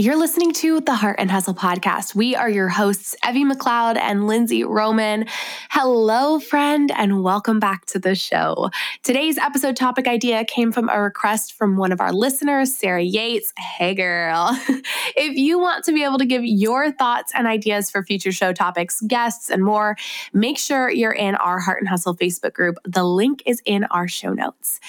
You're listening to the Heart and Hustle podcast. We are your hosts, Evie McLeod and Lindsey Roman. Hello, friend, and welcome back to the show. Today's episode topic idea came from a request from one of our listeners, Sarah Yates. Hey, girl. if you want to be able to give your thoughts and ideas for future show topics, guests, and more, make sure you're in our Heart and Hustle Facebook group. The link is in our show notes.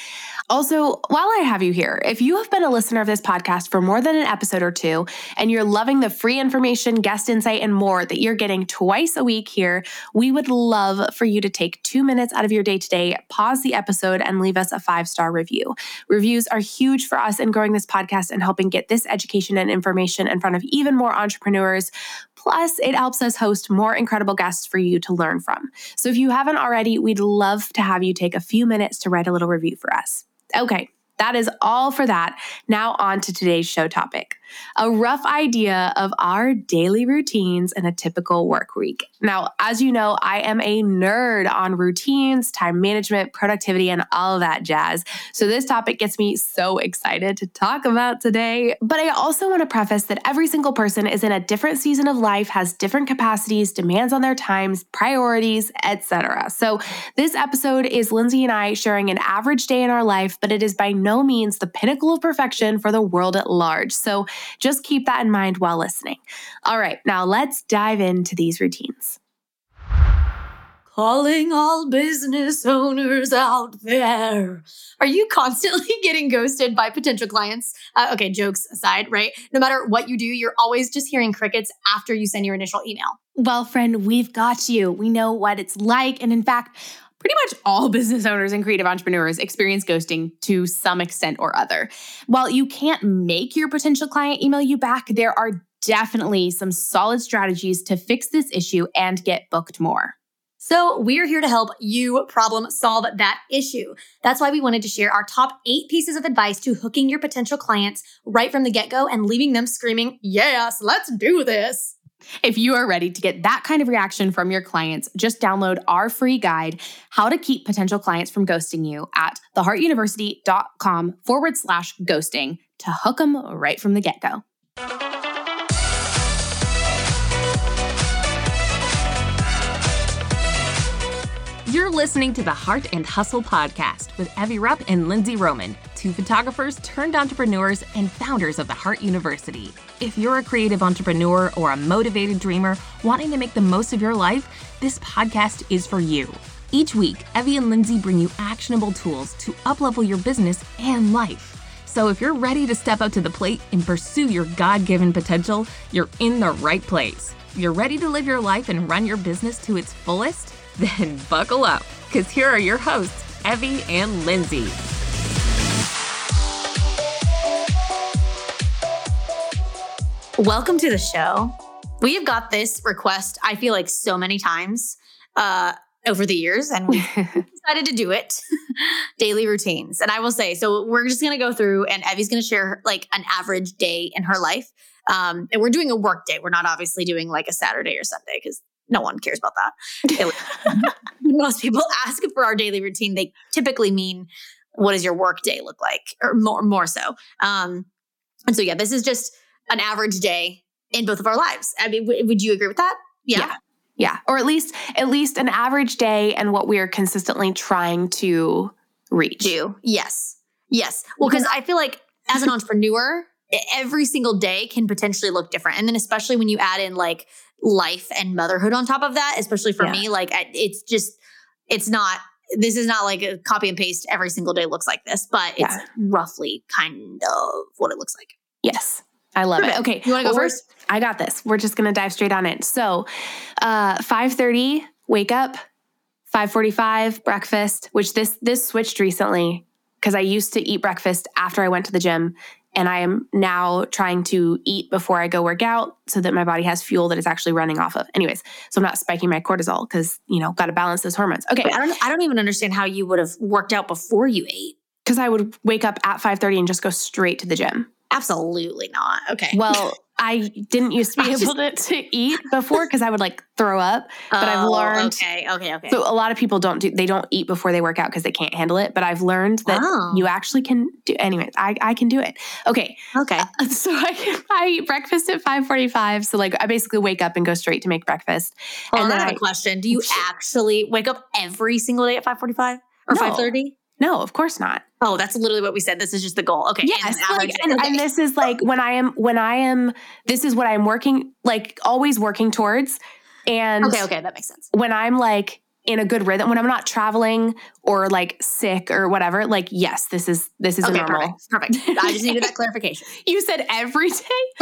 Also, while I have you here, if you have been a listener of this podcast for more than an episode or two, and you're loving the free information, guest insight, and more that you're getting twice a week here, we would love for you to take two minutes out of your day today, pause the episode, and leave us a five star review. Reviews are huge for us in growing this podcast and helping get this education and information in front of even more entrepreneurs. Plus, it helps us host more incredible guests for you to learn from. So if you haven't already, we'd love to have you take a few minutes to write a little review for us. Okay, that is all for that. Now, on to today's show topic a rough idea of our daily routines in a typical work week. Now, as you know, I am a nerd on routines, time management, productivity, and all of that jazz. So, this topic gets me so excited to talk about today. But I also want to preface that every single person is in a different season of life, has different capacities, demands on their times, priorities, etc. So, this episode is Lindsey and I sharing an average day in our life, but it is by no means the pinnacle of perfection for the world at large. So, just keep that in mind while listening. All right, now let's dive into these routines. Calling all business owners out there. Are you constantly getting ghosted by potential clients? Uh, okay, jokes aside, right? No matter what you do, you're always just hearing crickets after you send your initial email. Well, friend, we've got you. We know what it's like. And in fact, Pretty much all business owners and creative entrepreneurs experience ghosting to some extent or other. While you can't make your potential client email you back, there are definitely some solid strategies to fix this issue and get booked more. So, we're here to help you problem solve that issue. That's why we wanted to share our top eight pieces of advice to hooking your potential clients right from the get go and leaving them screaming, Yes, let's do this. If you are ready to get that kind of reaction from your clients, just download our free guide, How to Keep Potential Clients from Ghosting You, at theheartuniversity.com forward slash ghosting to hook them right from the get go. You're listening to the Heart and Hustle podcast with Evie Rupp and Lindsey Roman, two photographers turned entrepreneurs and founders of the Heart University. If you're a creative entrepreneur or a motivated dreamer wanting to make the most of your life, this podcast is for you. Each week, Evie and Lindsey bring you actionable tools to uplevel your business and life. So if you're ready to step up to the plate and pursue your God given potential, you're in the right place. You're ready to live your life and run your business to its fullest? Then buckle up, because here are your hosts, Evie and Lindsey. Welcome to the show. We have got this request, I feel like, so many times uh, over the years, and we decided to do it daily routines. And I will say, so we're just going to go through, and Evie's going to share like an average day in her life. Um, and we're doing a work day. We're not obviously doing like a Saturday or Sunday because no one cares about that. most people ask for our daily routine. They typically mean, what does your work day look like? Or more, more so. Um, and so, yeah, this is just an average day in both of our lives. I mean, w- would you agree with that? Yeah. yeah. Yeah. Or at least, at least an average day and what we are consistently trying to reach. Do. Yes. Yes. Well, because I feel like as an entrepreneur, every single day can potentially look different. And then especially when you add in like life and motherhood on top of that, especially for yeah. me, like it's just, it's not, this is not like a copy and paste every single day looks like this, but it's yeah. roughly kind of what it looks like. Yes. I love Perfect. it. Okay. You want to go first? I got this. We're just going to dive straight on it. So, uh 5:30 wake up, 5:45 breakfast, which this this switched recently because I used to eat breakfast after I went to the gym and I am now trying to eat before I go work out so that my body has fuel that it's actually running off of. Anyways, so I'm not spiking my cortisol because, you know, got to balance those hormones. Okay. I don't I don't even understand how you would have worked out before you ate. Cuz I would wake up at 5:30 and just go straight to the gym. Absolutely not. Okay. Well, I didn't used to be able to, to eat before because I would like throw up. But I've Oh, learned Okay. Okay. Okay. So a lot of people don't do they don't eat before they work out because they can't handle it. But I've learned that Oh. you actually can do anyway, I, I can do it. Okay. okay. Uh, so I I eat breakfast at 545. So like I basically wake up and go straight to make breakfast. Hold and on, I have I- a question. Do you actually wake up every single day at 5:45 or No. 5:30? No, of course not. Oh, that's literally what we said. This is just the goal. Okay. Yes, and like, and, okay. and this is like when I am when I am this is what I'm working like always working towards. And okay. Okay. That makes sense. when I'm like in a good rhythm, when I'm not traveling or like sick or whatever, like yes, this is this is Okay. normal. Perfect. Perfect. I just needed that clarification. You said every day.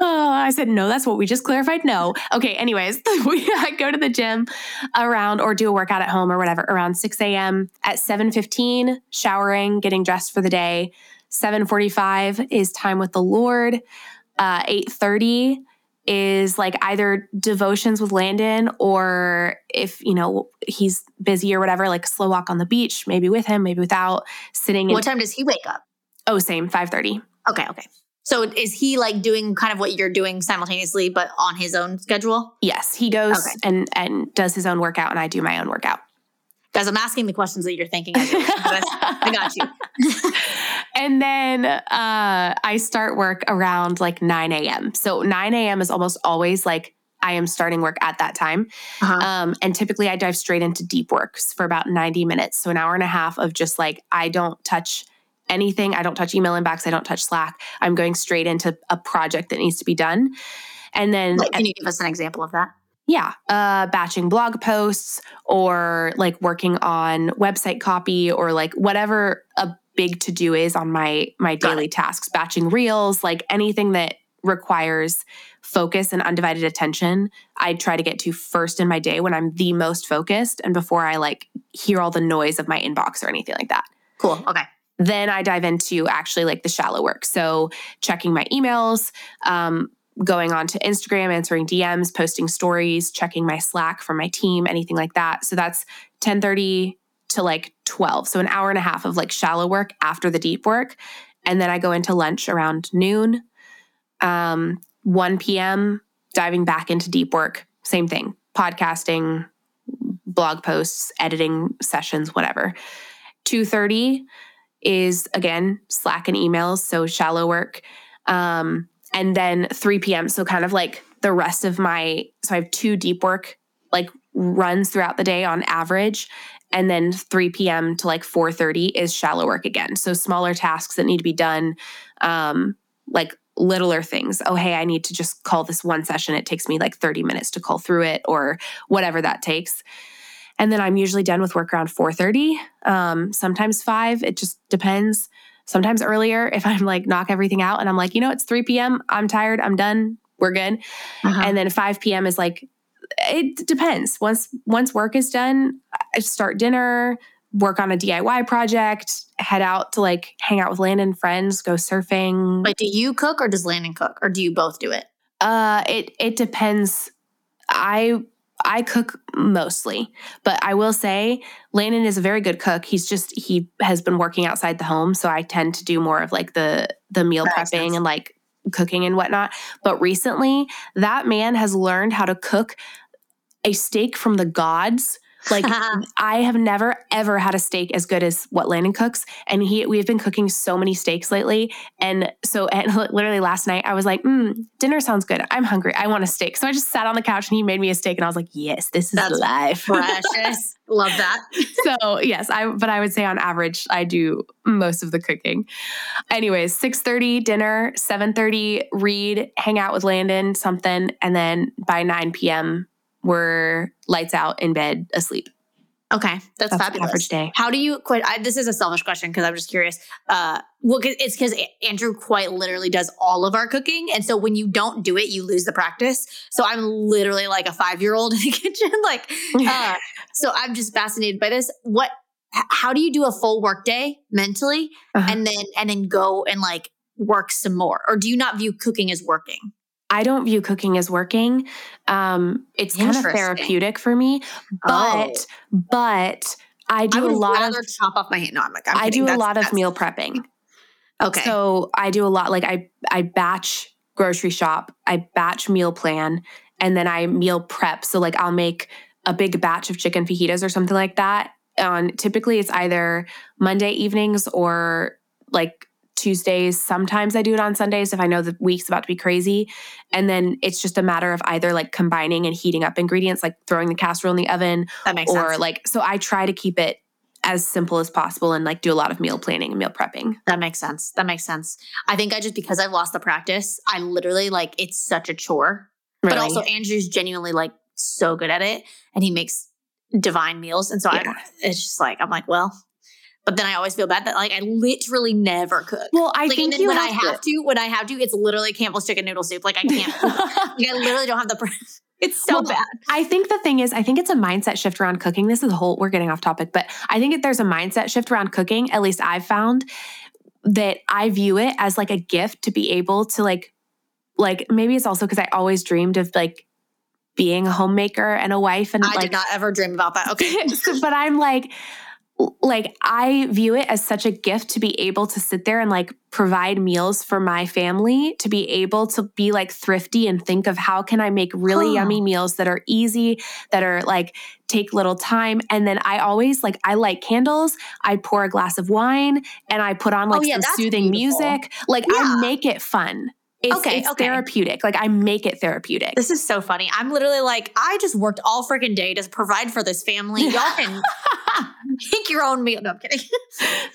oh, I said no. That's what we just clarified. No. Okay. Anyways, we I go to the gym around or do a workout at home or whatever around six a.m. At seven fifteen, showering, getting dressed for the day. Seven forty-five is time with the Lord. Uh, Eight thirty is like either devotions with Landon or if you know he's busy or whatever, like slow walk on the beach, maybe with him, maybe without. Sitting in What time does he wake up? oh same five thirty. Okay. Okay. So is he like doing kind of what you're doing simultaneously, but on his own schedule? Yes, he goes Okay. and and does his own workout, and I do my own workout. Guys, I'm asking the questions that you're thinking. As you're listening to this. I got you. and then uh, I start work around like nine a.m. So nine a.m. is almost always like I am starting work at that time, Uh-huh. um, and typically I dive straight into deep works for about ninety minutes, so an hour and a half of just like I don't touch anything. I don't touch email inbox. I don't touch Slack. I'm going straight into a project that needs to be done, and then can you give us an example of that? Yeah, uh, batching blog posts or like working on website copy or like whatever a big to do is on my my daily tasks. Batching reels, like anything that requires focus and undivided attention, I try to get to first in my day when I'm the most focused and before I like hear all the noise of my inbox or anything like that Cool. Okay. then I dive into actually like the shallow work. So checking my emails, um, going on to Instagram, answering DMs, posting stories, checking my Slack for my team, anything like that. So that's 1030 to like 12. So an hour and a half of like shallow work after the deep work. And then I go into lunch around noon. Um, 1 p.m., diving back into deep work. Same thing, podcasting, blog posts, editing sessions, whatever. 2:30 is again Slack and emails, so shallow work. Um, and then 3 p.m. So kind of like the rest of my so I have two deep work like runs throughout the day on average. And then 3 p.m. to like 4:30 is shallow work again. So smaller tasks that need to be done, um, like littler things. Oh, hey, I need to just call this one session. It takes me like 30 minutes to call through it, or whatever that takes. And then I'm usually done with work around 4:30, um, sometimes five. It just depends. Sometimes earlier if I'm like knock everything out and I'm like, you know, it's 3 p.m. I'm tired. I'm done. We're good. Uh-huh. And then 5 p.m. is like, it depends. Once once work is done, I start dinner, work on a DIY project, head out to like hang out with Landon friends, go surfing. Wait, do you cook or does Landon cook, or do you both do it? Uh, it it depends. I I cook mostly, but I will say Landon is a very good cook. He's just he has been working outside the home, so I tend to do more of like the the meal That prepping and like cooking and whatnot. But recently, that man has learned how to cook a steak from the gods. Like I have never ever had a steak as good as what Landon cooks, and he we've been cooking so many steaks lately. And so, and literally last night, I was like, mm, "Dinner sounds good. I'm hungry. I want a steak." So I just sat on the couch and he made me a steak, and I was like, "Yes, this is That's life." Precious. Love that. so yes, I but I would say on average, I do most of the cooking. Anyways, six thirty dinner, seven thirty read, hang out with Landon, something, and then by nine p.m. we're lights out in bed, asleep. Okay, that's, That's fabulous. average day. How do you quit? I, this is a selfish question because I'm just curious. Uh, well, 'cause- it's because Andrew quite literally does all of our cooking, and so when you don't do it, you lose the practice. So I'm literally like a five year old in the kitchen, like. Uh, so I'm just fascinated by this. What? How do you do a full work day mentally, Uh-huh. and then and then go and like work some more, or do you not view cooking as working? I don't view cooking as working. Um, it's kind of therapeutic for me, but but I do a lot of chop off my hand. No, I'm like I'm I kidding. do a That's- lot of meal prepping. Okay. So I do a lot like I I batch grocery shop, I batch meal plan, and then I meal prep. So like I'll make a big batch of chicken fajitas or something like that. On typically it's either Monday evenings or like Tuesdays. Sometimes I do it on Sundays if I know the week's about to be crazy. And then it's just a matter of either like combining and heating up ingredients, like throwing the casserole in the oven, that makes or sense. like so I try to keep it as simple as possible and like do a lot of meal planning and meal prepping. That makes sense. That makes sense. I think I just because I've lost the practice, I literally like it's such a chore. But also Andrew's genuinely like so good at it and he makes divine meals. And so Yeah. I it's just like I'm like, well, but then I always feel bad that like I literally never cook. well, I like think even when have I have to. when I have to, it's literally Campbell's chicken noodle soup. Like I can't like I literally don't have the it's so Well, bad. I think the thing is, I think it's a mindset shift around cooking. This is a whole, we're getting off topic, but I think there's a mindset shift around cooking. At least I've found that I view it as like a gift to be able to like, like maybe it's also because I always dreamed of like being a homemaker and a wife and I like, did not ever dream about that. Okay. So- but I'm like, like I view it as such a gift to be able to sit there and like provide meals for my family, to be able to be like thrifty and think of how can I make really Huh. yummy meals that are easy, that are like take little time. And then I always like I light candles, I pour a glass of wine, and I put on oh, like Oh, yeah, some soothing beautiful. music. Like Yeah. I make it fun. It's, Okay, it's okay. therapeutic. Like I make it therapeutic. This is so funny. I'm literally like, I just worked all freaking day to provide for this family. Y'all can make your own meal. No, I'm kidding.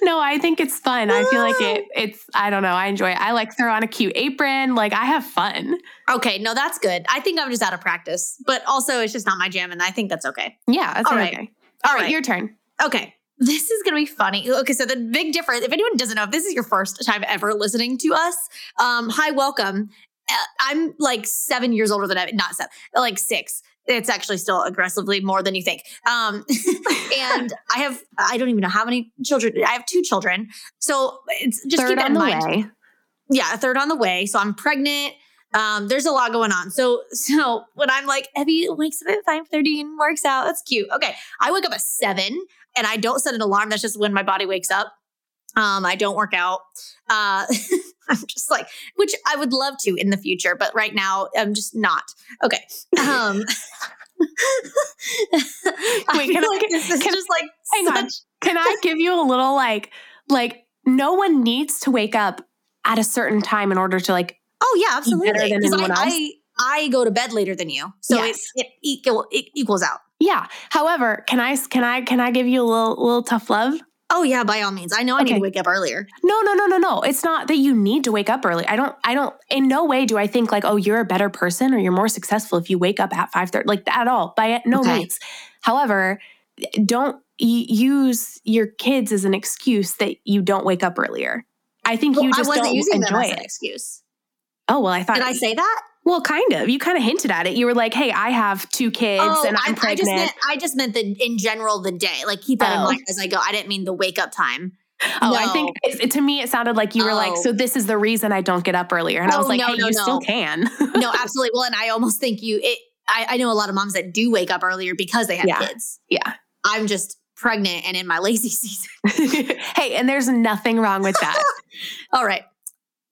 No, I think it's fun. I feel like it. It's I don't know. I enjoy it. I like throw on a cute apron. Like I have fun. Okay, no, that's good. I think I'm just out of practice, but also it's just not my jam, and I think that's okay. Yeah, that's All okay. right. All right, your turn. Okay. This is going to be funny. Okay, so the big difference, if anyone doesn't know, if this is your first time ever listening to us, um, hi, welcome. Uh, I'm like seven years older than I, not seven, like six. It's actually still aggressively more than you think. Um, and I have, I don't even know how many children. I have two children. So it's just keep Third that on in the mind way. yeah, a third on the way. So I'm pregnant. Um, there's a lot going on. So so when I'm like, Evie wakes up at 5:30 and works out, that's cute. Okay. I wake up at seven and I don't set an alarm. That's just when my body wakes up. Um, I don't work out. Uh I'm just like, which I would love to in the future, but right now I'm just not. Okay. Um Wait, can I- like this is can- just like hang on. Can I give you a little like like no one needs to wake up at a certain time in order to like Oh yeah, absolutely. than 'Cause anyone I. I I go to bed later than you, so Yes. it, it equal it equals out. yeah. However, can I can I can I give you a little little tough love? Oh yeah, by all means. I know I need to wake up earlier. No, no, no, no, no. It's not that you need to wake up early. I don't I don't in no way do I think like, oh, you're a better person or you're more successful if you wake up at 5:30 like at all. By no Okay. means. However, don't y- use your kids as an excuse that you don't wake up earlier. I think you Well, I just wasn't don't using them enjoy as an it. excuse. Oh, well, I thought Did I say that? Well, kind of. You kind of hinted at it. You were like, "Hey, I have two kids oh, and I, I'm I pregnant." just meant I just meant the in general the day. Like keep that in Oh. mind as I go. I didn't mean the wake up time. oh, I think it, to me it sounded like you were like, Oh. "So this is the reason I don't get up earlier." And I was Oh, like, no, "Hey, no, you no. still can." no, absolutely. Well, and I almost think you it I, I know a lot of moms that do wake up earlier because they have Yeah. kids. yeah. I'm just pregnant and in my lazy season. hey, and there's nothing wrong with that. All right.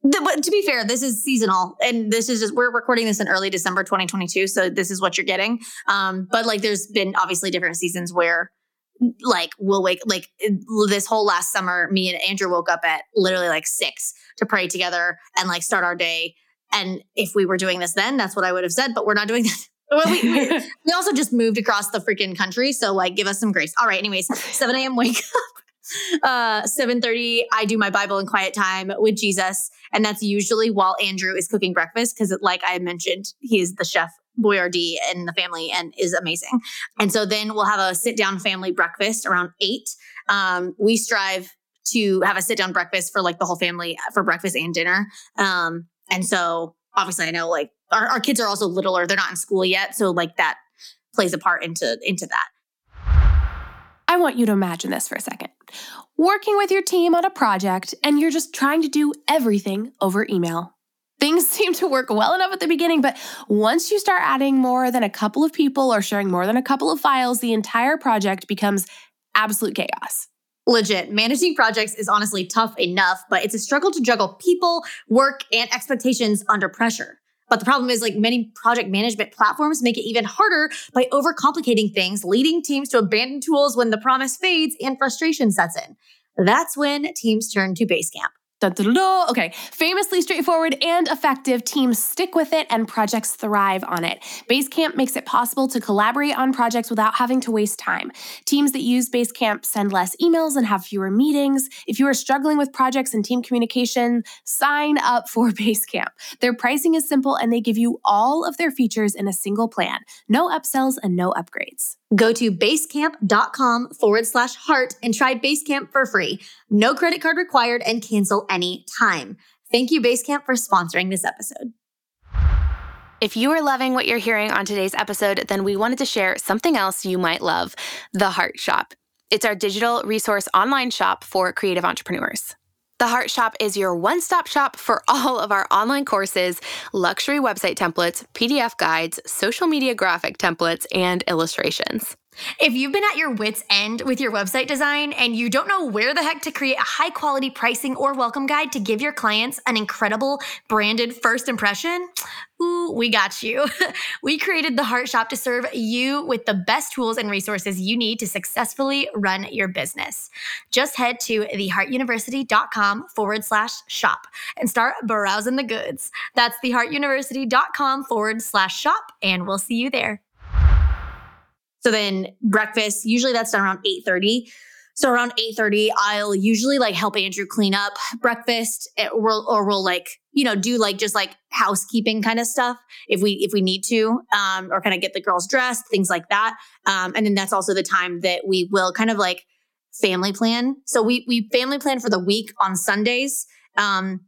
The- but to be fair, this is seasonal, and this is just we're recording this in early December 2022, so this is what you're getting. Um, but like, there's been obviously different seasons where, like, we'll wake like this whole last summer, me and Andrew woke up at literally like six to pray together and like start our day. And if we were doing this then, that's what I would have said. But we're not doing that. Well, we, we, we also just moved across the freaking country, so like, give us some grace. All right. Anyways, 7 a.m. wake up. Uh, 7:30. I do my Bible and quiet time with Jesus, and that's usually while Andrew is cooking breakfast because, like I mentioned, he is the chef Boyardee in the family and is amazing. And so then we'll have a sit down family breakfast around eight. Um, we strive to have a sit down breakfast for like the whole family for breakfast and dinner. Um, and so obviously I know like our, our kids are also littler; they're not in school yet, so like that plays a part into into that. I want you to imagine this for a second. Working with your team on a project, and you're just trying to do everything over email. Things seem to work well enough at the beginning, but once you start adding more than a couple of people or sharing more than a couple of files, the entire project becomes absolute chaos. legit managing projects is honestly tough enough but it's a struggle to juggle people work and expectations under pressure but the problem is like many project management platforms make it even harder by overcomplicating things leading teams to abandon tools when the promise fades and frustration sets in. That's when teams turn to basecamp Okay, famously straightforward and effective, teams stick with it and projects thrive on it. Basecamp makes it possible to collaborate on projects without having to waste time. Teams that use Basecamp send less emails and have fewer meetings. If you are struggling with projects and team communication, sign up for Basecamp. Their pricing is simple and they give you all of their features in a single plan. No upsells and no upgrades. Go to basecamp.com forward slash heart and try Basecamp for free. No credit card required and cancel any time. Thank you, Basecamp, for sponsoring this episode. If you are loving what you're hearing on today's episode, then we wanted to share something else you might love the Heart Shop. It's our digital resource online shop for creative entrepreneurs. The Heart Shop is your one stop shop for all of our online courses, luxury website templates, PDF guides, social media graphic templates, and illustrations. If you've been at your wits' end with your website design and you don't know where the heck to create a high quality pricing or welcome guide to give your clients an incredible branded first impression, ooh, we got you. we created the Heart Shop to serve you with the best tools and resources you need to successfully run your business. Just head to theheartuniversity.com forward slash shop and start browsing the goods. That's theheartuniversity.com forward slash shop, and we'll see you there. So then breakfast, usually that's done around 8:30. So around 8:30, I'll usually like help Andrew clean up breakfast or, or we'll like, you know, do like just like housekeeping kind of stuff if we if we need to um or kind of get the girls dressed, things like that. Um and then that's also the time that we will kind of like family plan. So we we family plan for the week on Sundays. Um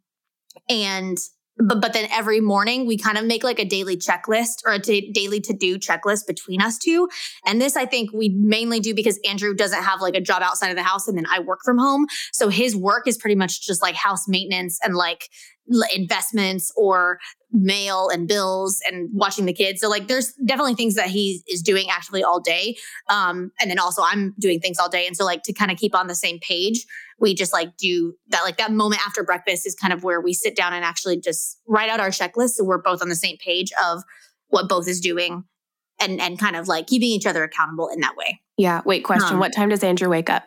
and but but then every morning we kind of make like a daily checklist or a daily to do checklist between us two. And this i think we mainly do because andrew doesn't have like a job outside of the house and then i work from home. So his work is pretty much just like house maintenance and like investments or mail and bills and watching the kids. So like there's definitely things that he is doing actually all day. Um and then also I'm doing things all day and so like to kind of keep on the same page, we just like do that like that moment after breakfast is kind of where we sit down and actually just write out our checklist so we're both on the same page of what both is doing and and kind of like keeping each other accountable in that way. Yeah, wait, question. Um, what time does Andrew wake up?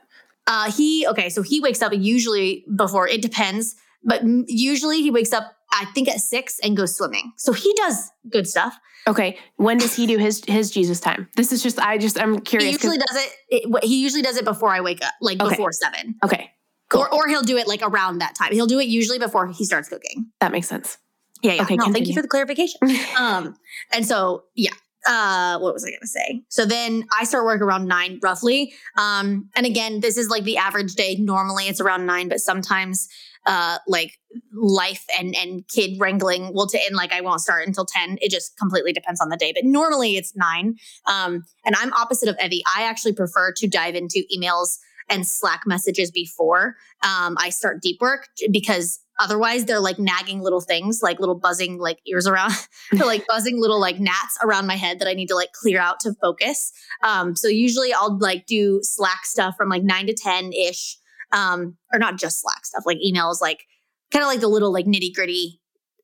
Uh he okay, so he wakes up usually before it depends but usually he wakes up, I think at six and goes swimming. So he does good stuff. Okay. When does he do his his Jesus time? This is just I just I'm curious. He usually does it, it, He usually does it before I wake up, like okay. before seven. Okay. Cool. Or or he'll do it like around that time. He'll do it usually before he starts cooking. That makes sense. Yeah. yeah. Okay. No, thank you for the clarification. um. And so yeah. Uh, what was I gonna say? So then I start work around nine roughly. Um, and again, this is like the average day. Normally it's around nine, but sometimes uh, like life and and kid wrangling will to end like I won't start until 10. It just completely depends on the day. But normally it's nine. Um, and I'm opposite of Evie. I actually prefer to dive into emails and Slack messages before um, I start deep work because otherwise they're like nagging little things, like little buzzing like ears around, they're like buzzing little like gnats around my head that I need to like clear out to focus. Um, so usually I'll like do Slack stuff from like nine to 10 ish um, or not just Slack stuff, like emails, like kind of like the little like nitty gritty,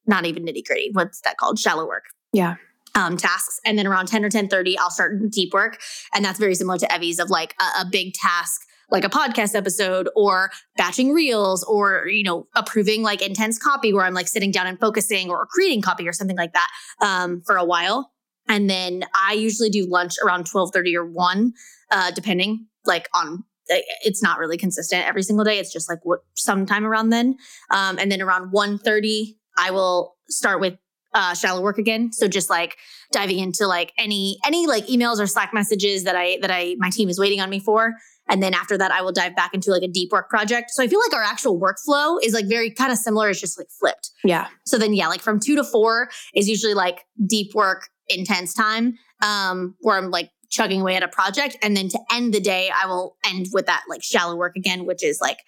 not even nitty gritty. What's that called? Shallow work. Yeah. Um, tasks. And then around 10 or 10 30, I'll start deep work. And that's very similar to Evie's of like a, a big task like a podcast episode or batching reels or you know approving like intense copy where i'm like sitting down and focusing or creating copy or something like that um, for a while and then i usually do lunch around 12.30 or 1 uh, depending like on it's not really consistent every single day. It's just like what sometime around then. Um, and then around 1.30, I will start with uh, shallow work again. So just like diving into like any any like emails or Slack messages that I that I my team is waiting on me for. And then after that, I will dive back into like a deep work project. So I feel like our actual workflow is like very kind of similar. It's just like flipped. Yeah. So then yeah, like from two to four is usually like deep work, intense time. Um, where I'm like chugging away at a project. And then to end the day, I will end with that like shallow work again, which is like,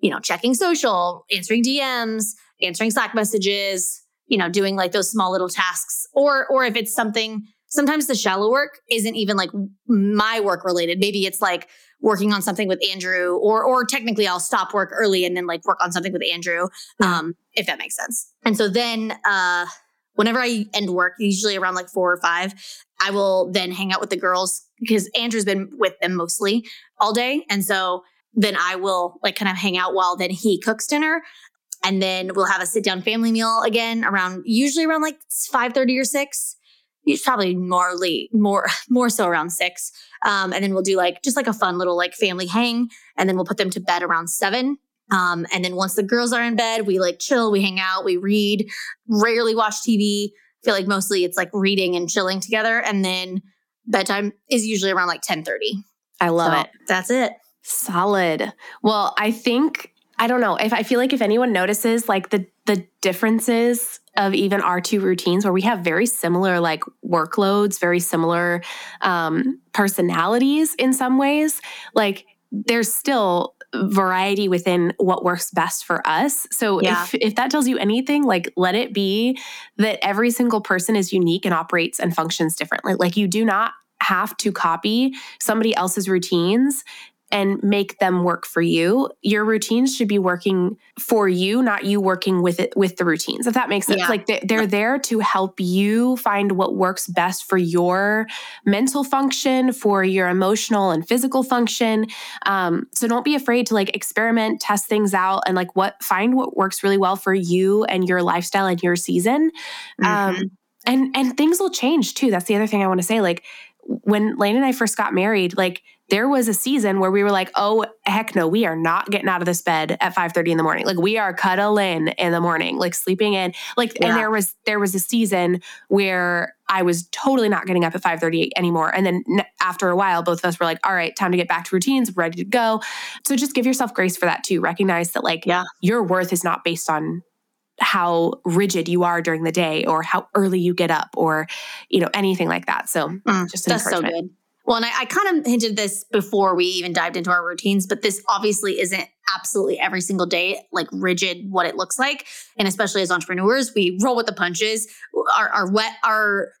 you know, checking social, answering DMs, answering Slack messages, you know, doing like those small little tasks. Or, or if it's something, sometimes the shallow work isn't even like my work related. Maybe it's like working on something with Andrew, or or technically I'll stop work early and then like work on something with Andrew, um, if that makes sense. And so then uh whenever I end work, usually around like four or five, I will then hang out with the girls because Andrew's been with them mostly all day. And so then I will like kind of hang out while then he cooks dinner. And then we'll have a sit down family meal again around usually around like 5 30 or 6. It's probably more late, more more so around six. Um, and then we'll do like just like a fun little like family hang, and then we'll put them to bed around seven. Um, and then once the girls are in bed, we like chill, we hang out, we read, rarely watch TV. I feel like mostly it's like reading and chilling together. And then bedtime is usually around like 10 30. I love So it. That's it. Solid. Well, I think I don't know if I feel like if anyone notices like the the differences of even our two routines where we have very similar like workloads, very similar um, personalities in some ways, like there's still variety within what works best for us. So Yeah. if if that tells you anything, like let it be that every single person is unique and operates and functions differently. Like you do not have to copy somebody else's routines and make them work for you. Your routines should be working for you, not you working with it with the routines. If that makes sense. Yeah. Like they- they're there to help you find what works best for your mental function, for your emotional and physical function. Um, so don't be afraid to like experiment, test things out, and like what find what works really well for you and your lifestyle and your season. Mhm. Um, and and things will change too. That's the other thing I want to say. Like when Lane and I first got married, like there was a season where we were like, oh heck no, we are not getting out of this bed at 5:30 in the morning. Like we are cuddling in the morning, like sleeping in. Like Yeah. and there was there was a season where I was totally not getting up at 5 30 anymore. And then after a while, both of us were like, all right, time to get back to routines, ready to go. So just give yourself grace for that too. Recognize that like Yeah. your worth is not based on how rigid you are during the day or how early you get up or you know anything like that so Mm, just that's so good. Well, and I, I kind of hinted this before we even dived into our routines, but this obviously isn't absolutely every single day like rigid what it looks like. And especially as entrepreneurs, we roll with the punches. Our our wet our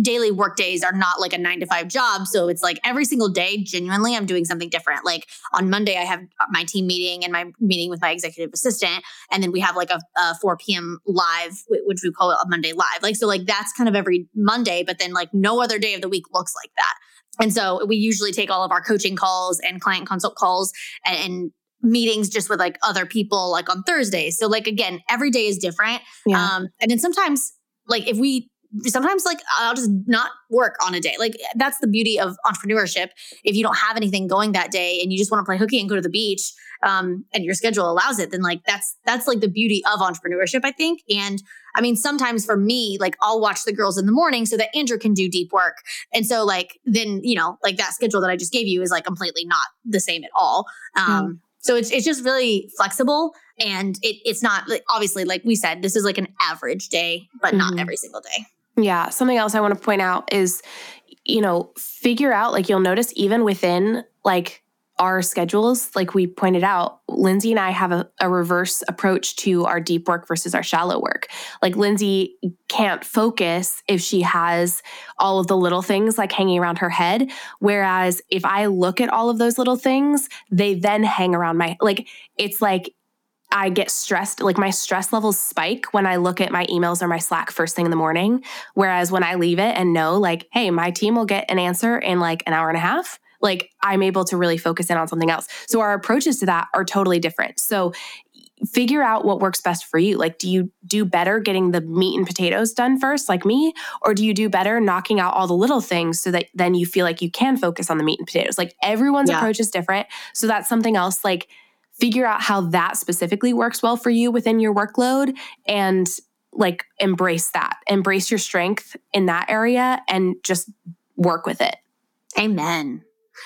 daily work days are not like a nine to five job. So it's like every single day, genuinely, I'm doing something different. Like on Monday, I have my team meeting and my meeting with my executive assistant. And then we have like a, a 4 p.m. live, which we call a Monday live. Like, so like that's kind of every Monday, but then like no other day of the week looks like that. And so we usually take all of our coaching calls and client consult calls and, and meetings just with like other people like on Thursdays. So like again, every day is different. yeah Um, and then sometimes, like if we, sometimes like I'll just not work on a day. Like that's the beauty of entrepreneurship. If you don't have anything going that day and you just want to play hooky and go to the beach, um, and your schedule allows it, then like that's that's like the beauty of entrepreneurship, I think. And I mean, sometimes for me, like I'll watch the girls in the morning so that Andrew can do deep work. And so like then, you know, like that schedule that I just gave you is like completely not the same at all. Um, so it's it's just really flexible and it it's not like obviously like we said, this is like an average day, but not Mhm. every single day. Yeah something else i want to point out is you know figure out like you'll notice even within like our schedules like we pointed out lindsey and i have a, a reverse approach to our deep work versus our shallow work. Like lindsey can't focus if she has all of the little things like hanging around her head whereas if i look at all of those little things they then hang around my like it's like I get stressed, like my stress levels spike when I look at my emails or my Slack first thing in the morning. Whereas when I leave it and know, like, hey, my team will get an answer in like an hour and a half, like I'm able to really focus in on something else. So our approaches to that are totally different. So figure out what works best for you. Like, do you do better getting the meat and potatoes done first, like me? Or do you do better knocking out all the little things so that then you feel like you can focus on the meat and potatoes? Like, everyone's Yeah. approach is different. So that's something else. Like, figure out how that specifically works well for you within your workload and like embrace that. Embrace your strength in that area and just work with it. Amen.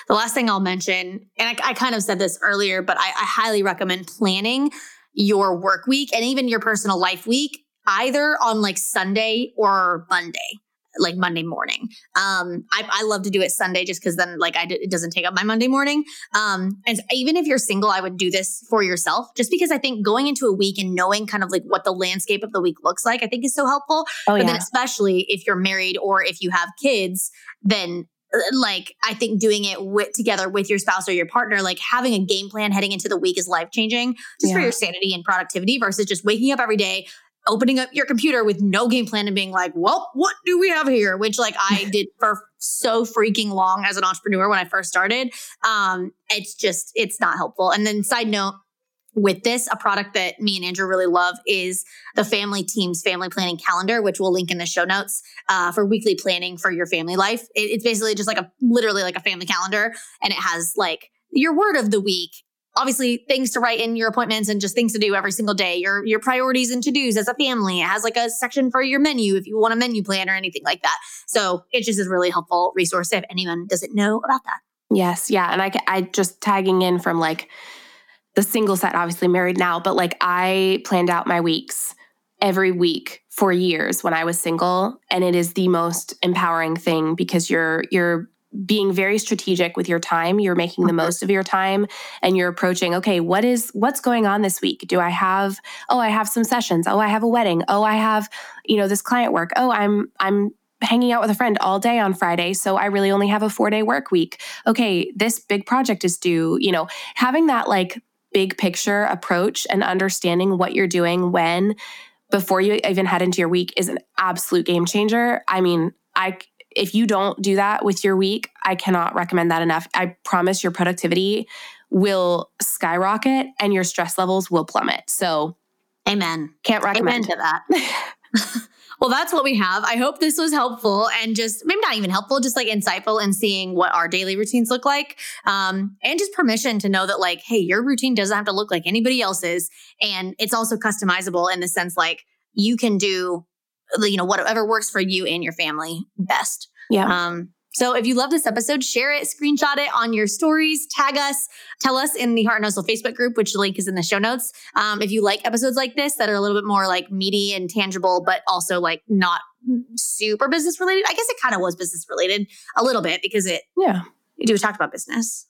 The last thing I'll mention, and I, I kind of said this earlier, but I, I highly recommend planning your work week and even your personal life week either on like Sunday or Monday, like Monday morning. Um, I, I love to do it Sunday just because then like I d- it doesn't take up my Monday morning. Um, and even if you're single, I would do this for yourself just because I think going into a week and knowing kind of like what the landscape of the week looks like, I think is so helpful oh but then especially if you're married or if you have kids then like I think doing it with, together with your spouse or your partner, like having a game plan heading into the week is life changing just yeah. for your sanity and productivity versus just waking up every day, opening up your computer with no game plan and being like, well, what do we have here? Which like I did for so freaking long as an entrepreneur when I first started. Um, it's just, it's not helpful. And then side note, with this, a product that me and Andrew really love is the Family Teams Family Planning Calendar, which we'll link in the show notes uh, for weekly planning for your family life. It, it's basically just like a literally like a family calendar, and it has like your word of the week. Obviously, things to write in your appointments and just things to do every single day. Your your priorities and to dos as a family. It has like a section for your menu if you want a menu plan or anything like that. So it just is a really helpful resource if anyone doesn't know about that. Yes, yeah, and I I just tagging in from like the single set, obviously married now, but like I planned out my weeks every week for years when I was single. And it is the most empowering thing because you're, you're, being very strategic with your time you're making the mm-hmm. most of your time and you're approaching okay what is what's going on this week do i have oh i have some sessions oh i have a wedding oh i have you know this client work oh i'm i'm hanging out with a friend all day on Friday. So I really only have a four day work week. Okay, this big project is due. You know, having that like big picture approach and understanding what you're doing when before you even head into your week is an absolute game changer. I mean, I if you don't do that with your week, I cannot recommend that enough. I promise your productivity will skyrocket and your stress levels will plummet. So, amen. Can't recommend amen to that. Well, that's what we have. I hope this was helpful and just maybe not even helpful, just like insightful in seeing what our daily routines look like. Um, and just permission to know that, like, hey, your routine doesn't have to look like anybody else's. And it's also customizable in the sense like you can do, you know, whatever works for you and your family best. Yeah. Um, so if you love this episode, share it, screenshot it on your stories, tag us, tell us in the Heart and Hustle Facebook group, which link is in the show notes. Um, if you like episodes like this that are a little bit more like meaty and tangible, but also like not super business related. I guess it kind of was business related a little bit because it yeah we do talk about business.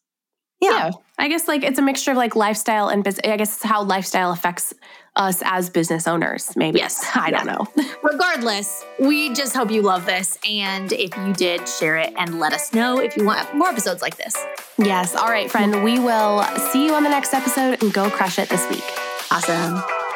Yeah. yeah. I guess like it's a mixture of like lifestyle and business. I guess how lifestyle affects us as business owners, maybe. Yes. I don't know. Regardless, we just hope you love this. And if you did, share it and let us know if you want more episodes like this. Yes. All right, friend. We will see you on the next episode and go crush it this week. Awesome.